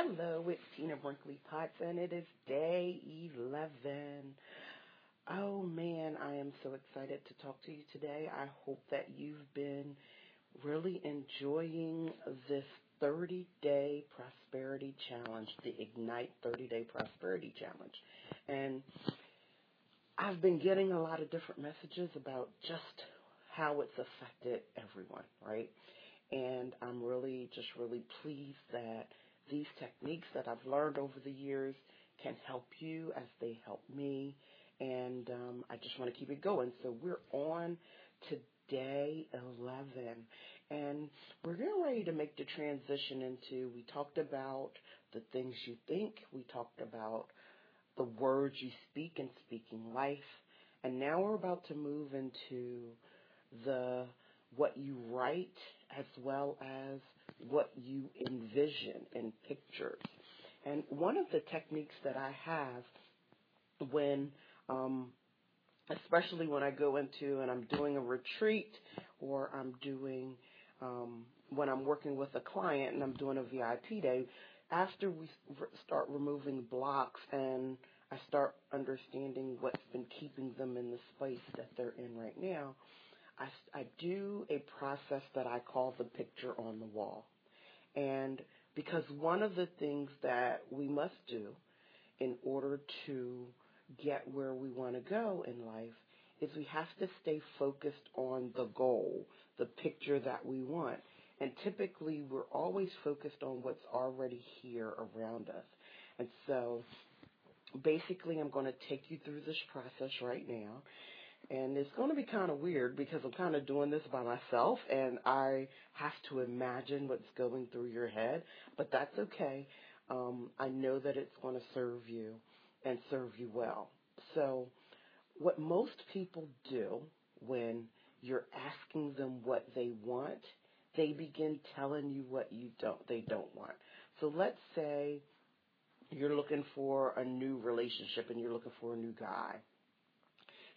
Hello, it's Tina Brinkley Potts, and it is day 11. Oh man, I am so excited to talk to you today. I hope that you've been really enjoying this 30 day prosperity challenge, the Ignite 30 day prosperity challenge. And I've been getting a lot of different messages about just how it's affected everyone, right? And I'm really, just really pleased that these techniques that I've learned over the years can help you as they help me. And um, I just want to keep it going. So we're on to day 11. And we're getting ready to make the transition into, we talked about the things you think, we talked about the words you speak and speaking life. And now we're about to move into the what you write as well as what you envision in pictures. And one of the techniques that I have when, um, especially when I go into and I'm doing a retreat or I'm doing, um, when I'm working with a client and I'm doing a VIP day, after we start removing blocks and I start understanding what's been keeping them in the space that they're in right now, I, I do a process that I call the picture on the wall. And because one of the things that we must do in order to get where we want to go in life is we have to stay focused on the goal, the picture that we want. And typically we're always focused on what's already here around us. And so basically I'm going to take you through this process right now. And it's going to be kind of weird because I'm kind of doing this by myself and I have to imagine what's going through your head, but that's okay. Um, I know that it's going to serve you and serve you well. So, what most people do when you're asking them what they want, they begin telling you what you don't they don't want. So let's say you're looking for a new relationship and you're looking for a new guy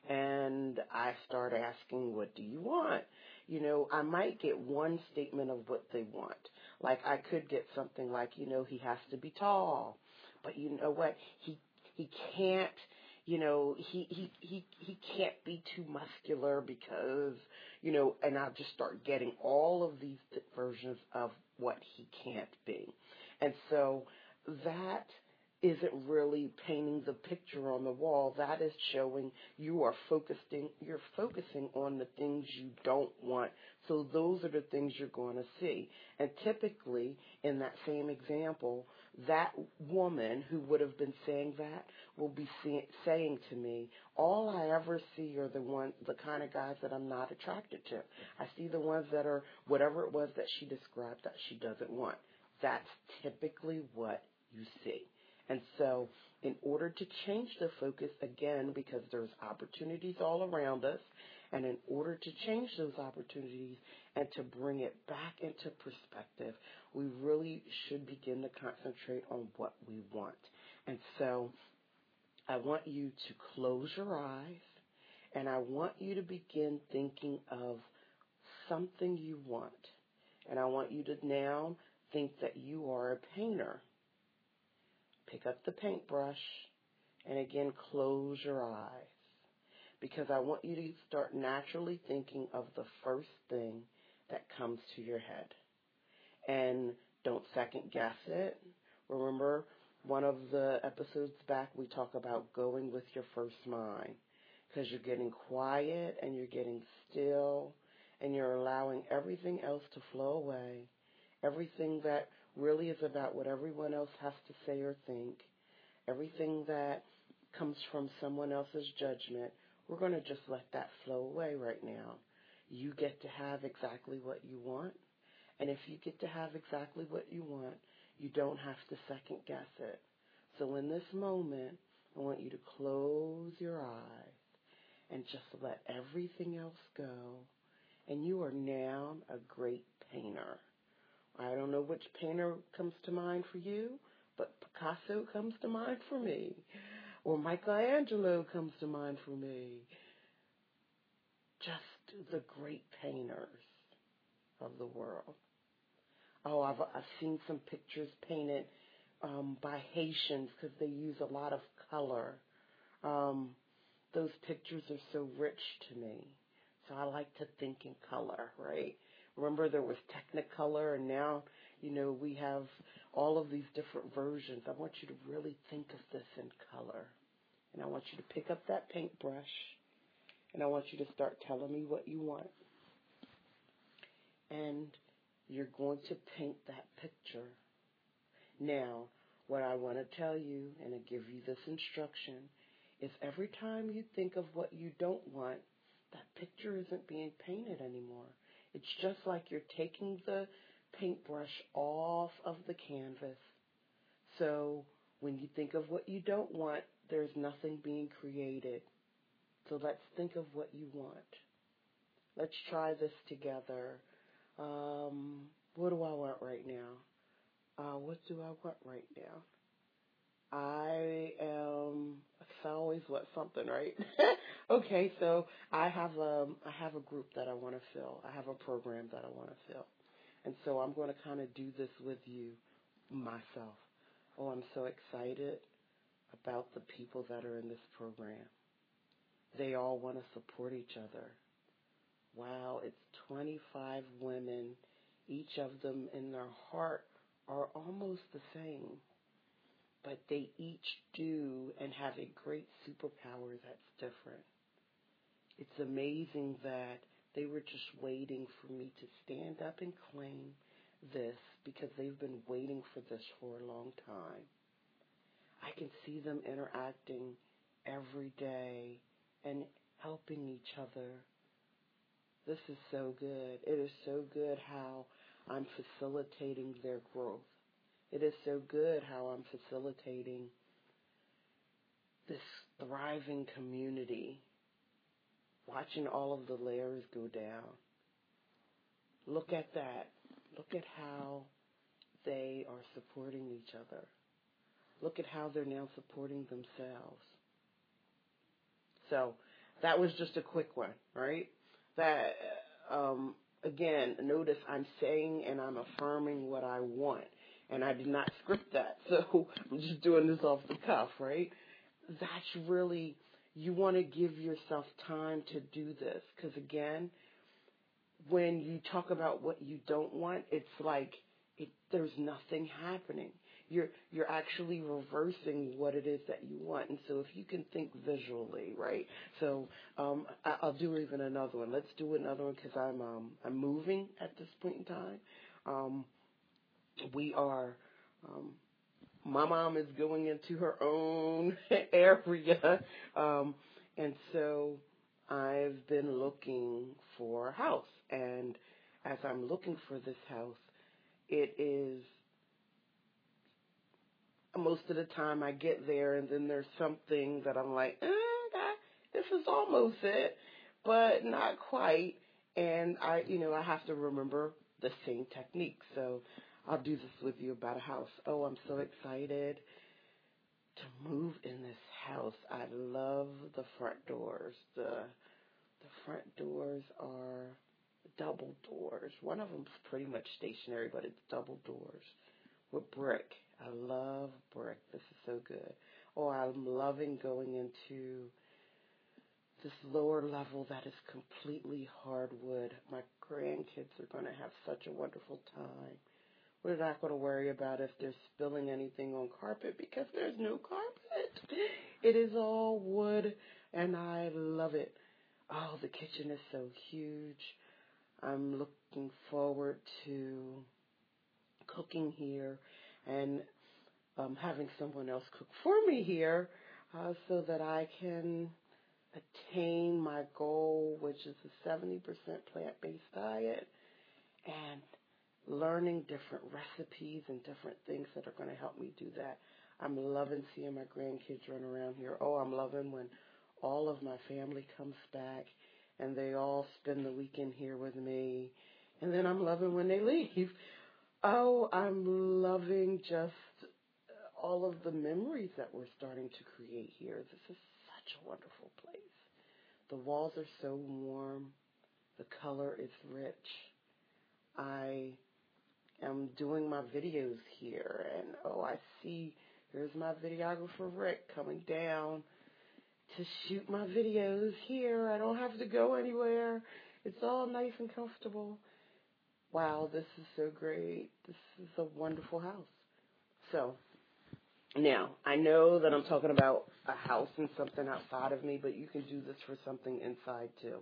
and I start asking, what do you want? You know, I might get one statement of what they want. Like I could get something like, you know, he has to be tall, but you know what? He, he can't, you know, he, he, he, he can't be too muscular because, you know, and I'll just start getting all of these versions of what he can't be. And so that, isn't really painting the picture on the wall. That is showing you are focusing, you're focusing on the things you don't want. So those are the things you're going to see. And typically, in that same example, that woman who would have been saying that will be see, saying to me, all I ever see are the one, the kind of guys that I'm not attracted to. I see the ones that are whatever it was that she described that she doesn't want. That's typically what you see. And so, in order to change the focus, again, because there's opportunities all around us, and in order to change those opportunities and to bring it back into perspective, we really should begin to concentrate on what we want. And so, I want you to close your eyes, and I want you to begin thinking of something you want. And I want you to now think that you are a painter pick up the paintbrush, and again, close your eyes. Because I want you to start naturally thinking of the first thing that comes to your head. And don't second guess it. Remember, one of the episodes back, we talk about going with your first mind. Because you're getting quiet and you're getting still and you're allowing everything else to flow away everything that really is about what everyone else has to say or think, everything that comes from someone else's judgment, we're going to just let that flow away right now. You get to have exactly what you want. And if you get to have exactly what you want, you don't have to second guess it. So in this moment, I want you to close your eyes and just let everything else go. And you are now a great painter. I don't know which painter comes to mind for you, but Picasso comes to mind for me, or Michelangelo comes to mind for me. Just the great painters of the world. Oh, I've, I've seen some pictures painted um, by Haitians because they use a lot of color. Um, those pictures are so rich to me. So I like to think in color, right? Remember there was Technicolor and now, you know, we have all of these different versions. I want you to really think of this in color. And I want you to pick up that paintbrush and I want you to start telling me what you want. And you're going to paint that picture. Now, what I want to tell you and I give you this instruction is every time you think of what you don't want, that picture isn't being painted anymore. It's just like you're taking the paintbrush off of the canvas. So when you think of what you don't want, there's nothing being created. So let's think of what you want. Let's try this together. Um, what do I want right now? Uh, what do I want right now? I am. I always want something, right? okay, so I have um, I have a group that I want to fill. I have a program that I want to fill, and so I'm going to kind of do this with you, myself. Oh, I'm so excited about the people that are in this program. They all want to support each other. Wow, it's 25 women. Each of them in their heart are almost the same but they each do and have a great superpower that's different. It's amazing that they were just waiting for me to stand up and claim this because they've been waiting for this for a long time. I can see them interacting every day and helping each other. This is so good. It is so good how I'm facilitating their growth. It is so good how I'm facilitating this thriving community, watching all of the layers go down. Look at that. Look at how they are supporting each other. Look at how they're now supporting themselves. So that was just a quick one, right? That, um, again, notice I'm saying and I'm affirming what I want and I did not script that. So I'm just doing this off the cuff, right? That's really, you want to give yourself time to do this. Because again, when you talk about what you don't want, it's like it, there's nothing happening. You're you're actually reversing what it is that you want. And so if you can think visually, right? So um, I, I'll do even another one. Let's do another one because I'm um, I'm moving at this point in time. Um, we are um, my mom is going into her own area um, and so I've been looking for a house and as I'm looking for this house it is most of the time I get there and then there's something that I'm like, eh, that, this is almost it, but not quite. And I, you know, I have to remember the same technique. So I'll do this with you about a house. Oh, I'm so excited to move in this house. I love the front doors. The the front doors are double doors. One of them's pretty much stationary, but it's double doors with brick. I love brick. This is so good. Oh, I'm loving going into this lower level that is completely hardwood. My grandkids are going to have such a wonderful time. We're not going to worry about if they're spilling anything on carpet because there's no carpet. It is all wood and I love it. Oh, the kitchen is so huge. I'm looking forward to cooking here and um, having someone else cook for me here uh, so that I can attain my goal, which is a 70% plant-based diet and learning different recipes and different things that are going to help me do that. I'm loving seeing my grandkids run around here. Oh, I'm loving when all of my family comes back and they all spend the weekend here with me. And then I'm loving when they leave. Oh, I'm loving just all of the memories that we're starting to create here. This is such a wonderful place. The walls are so warm. The color is rich. I am doing my videos here and oh, I see here's my videographer Rick coming down to shoot my videos here. I don't have to go anywhere. It's all nice and comfortable. Wow, this is so great. This is a wonderful house. So, now, I know that I'm talking about a house and something outside of me, but you can do this for something inside too.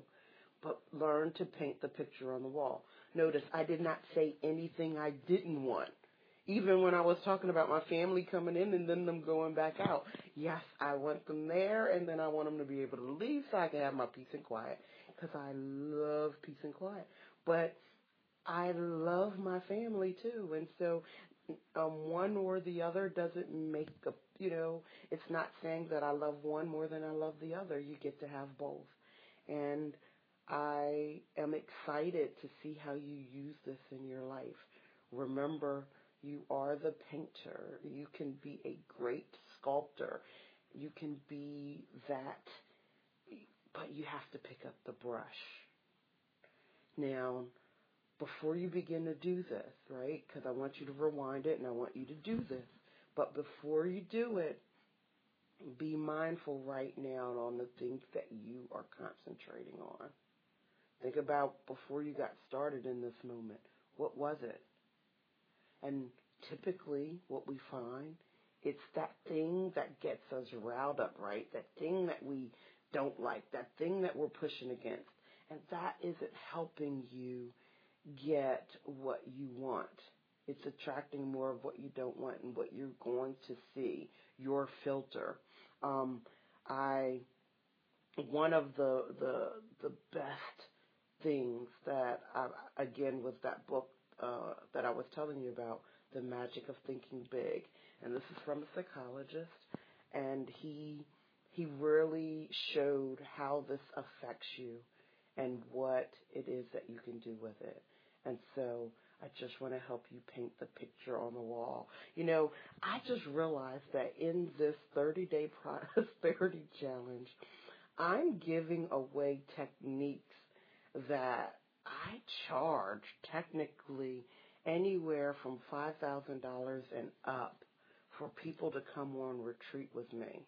But learn to paint the picture on the wall. Notice I did not say anything I didn't want. Even when I was talking about my family coming in and then them going back out. Yes, I want them there and then I want them to be able to leave so I can have my peace and quiet. Because I love peace and quiet. But I love my family too. And so um, one or the other doesn't make a, you know, it's not saying that I love one more than I love the other. You get to have both. And I am excited to see how you use this in your life. Remember, you are the painter. You can be a great sculptor. You can be that, but you have to pick up the brush. Now, before you begin to do this, right? Because I want you to rewind it and I want you to do this. But before you do it, be mindful right now on the things that you are concentrating on. Think about before you got started in this moment. What was it? And typically, what we find, it's that thing that gets us riled up, right? That thing that we don't like, that thing that we're pushing against. And that isn't helping you get what you want. It's attracting more of what you don't want and what you're going to see, your filter. Um, I, one of the, the, the best things that I, again was that book, uh, that I was telling you about, The Magic of Thinking Big. And this is from a psychologist and he, he really showed how this affects you and what it is that you can do with it. And so I just want to help you paint the picture on the wall. You know, I just realized that in this 30 day prosperity challenge, I'm giving away techniques that I charge technically anywhere from $5,000 and up for people to come on retreat with me.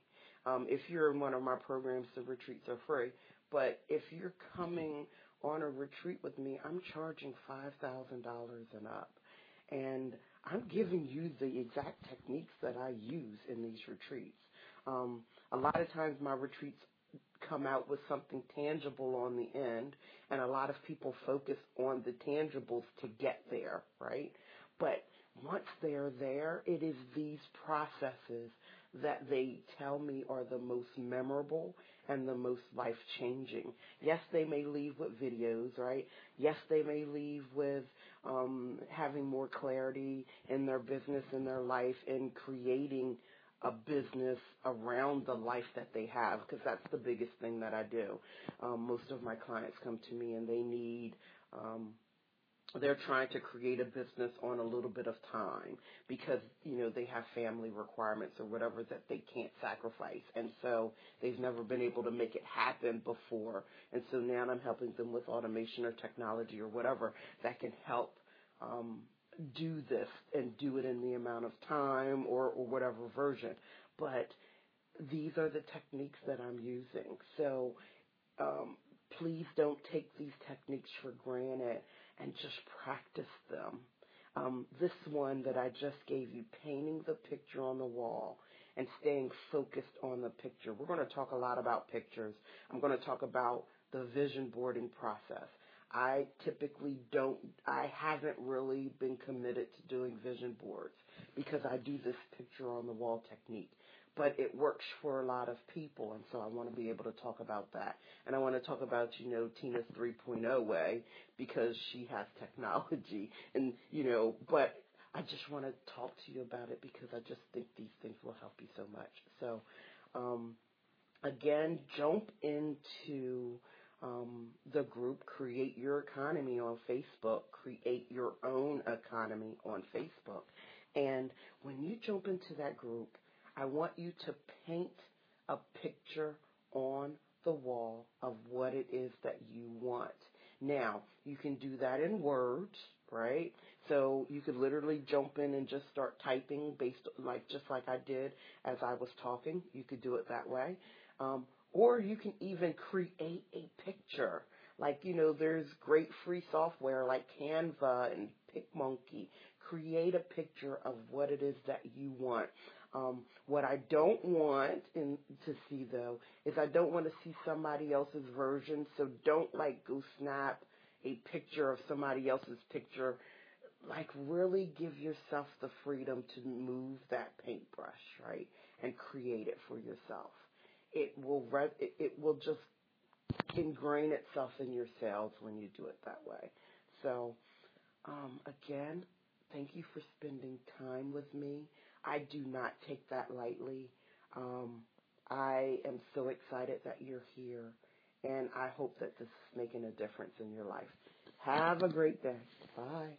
Um, if you're in one of my programs, the retreats are free. But if you're coming on a retreat with me, I'm charging $5,000 and up. And I'm giving you the exact techniques that I use in these retreats. Um, a lot of times my retreats come out with something tangible on the end, and a lot of people focus on the tangibles to get there, right? But once they're there, it is these processes that they tell me are the most memorable and the most life changing. Yes, they may leave with videos, right? Yes, they may leave with um, having more clarity in their business, in their life, in creating a business around the life that they have, because that's the biggest thing that I do. Um, most of my clients come to me and they need um, they're trying to create a business on a little bit of time because you know they have family requirements or whatever that they can't sacrifice and so they've never been able to make it happen before and so now i'm helping them with automation or technology or whatever that can help um, do this and do it in the amount of time or, or whatever version but these are the techniques that i'm using so um, please don't take these techniques for granted and just practice them. Um, this one that I just gave you, painting the picture on the wall and staying focused on the picture. We're going to talk a lot about pictures. I'm going to talk about the vision boarding process. I typically don't, I haven't really been committed to doing vision boards because I do this picture on the wall technique but it works for a lot of people, and so I want to be able to talk about that. And I want to talk about, you know, Tina's 3.0 way because she has technology, and you know, but I just want to talk to you about it because I just think these things will help you so much. So, um, again, jump into um, the group Create Your Economy on Facebook. Create Your Own Economy on Facebook. And when you jump into that group, I want you to paint a picture on the wall of what it is that you want. Now, you can do that in words, right? So you could literally jump in and just start typing based like just like I did as I was talking. You could do it that way. Um, or you can even create a picture. Like, you know, there's great free software like Canva and PicMonkey. Create a picture of what it is that you want. Um, what I don't want in, to see though is I don't want to see somebody else's version. So don't like go snap a picture of somebody else's picture. Like really give yourself the freedom to move that paintbrush, right? And create it for yourself. It will re- it, it will just ingrain itself in your cells when you do it that way. So, um, again, thank you for spending time with me. I do not take that lightly. Um, I am so excited that you're here, and I hope that this is making a difference in your life. Have a great day. Bye.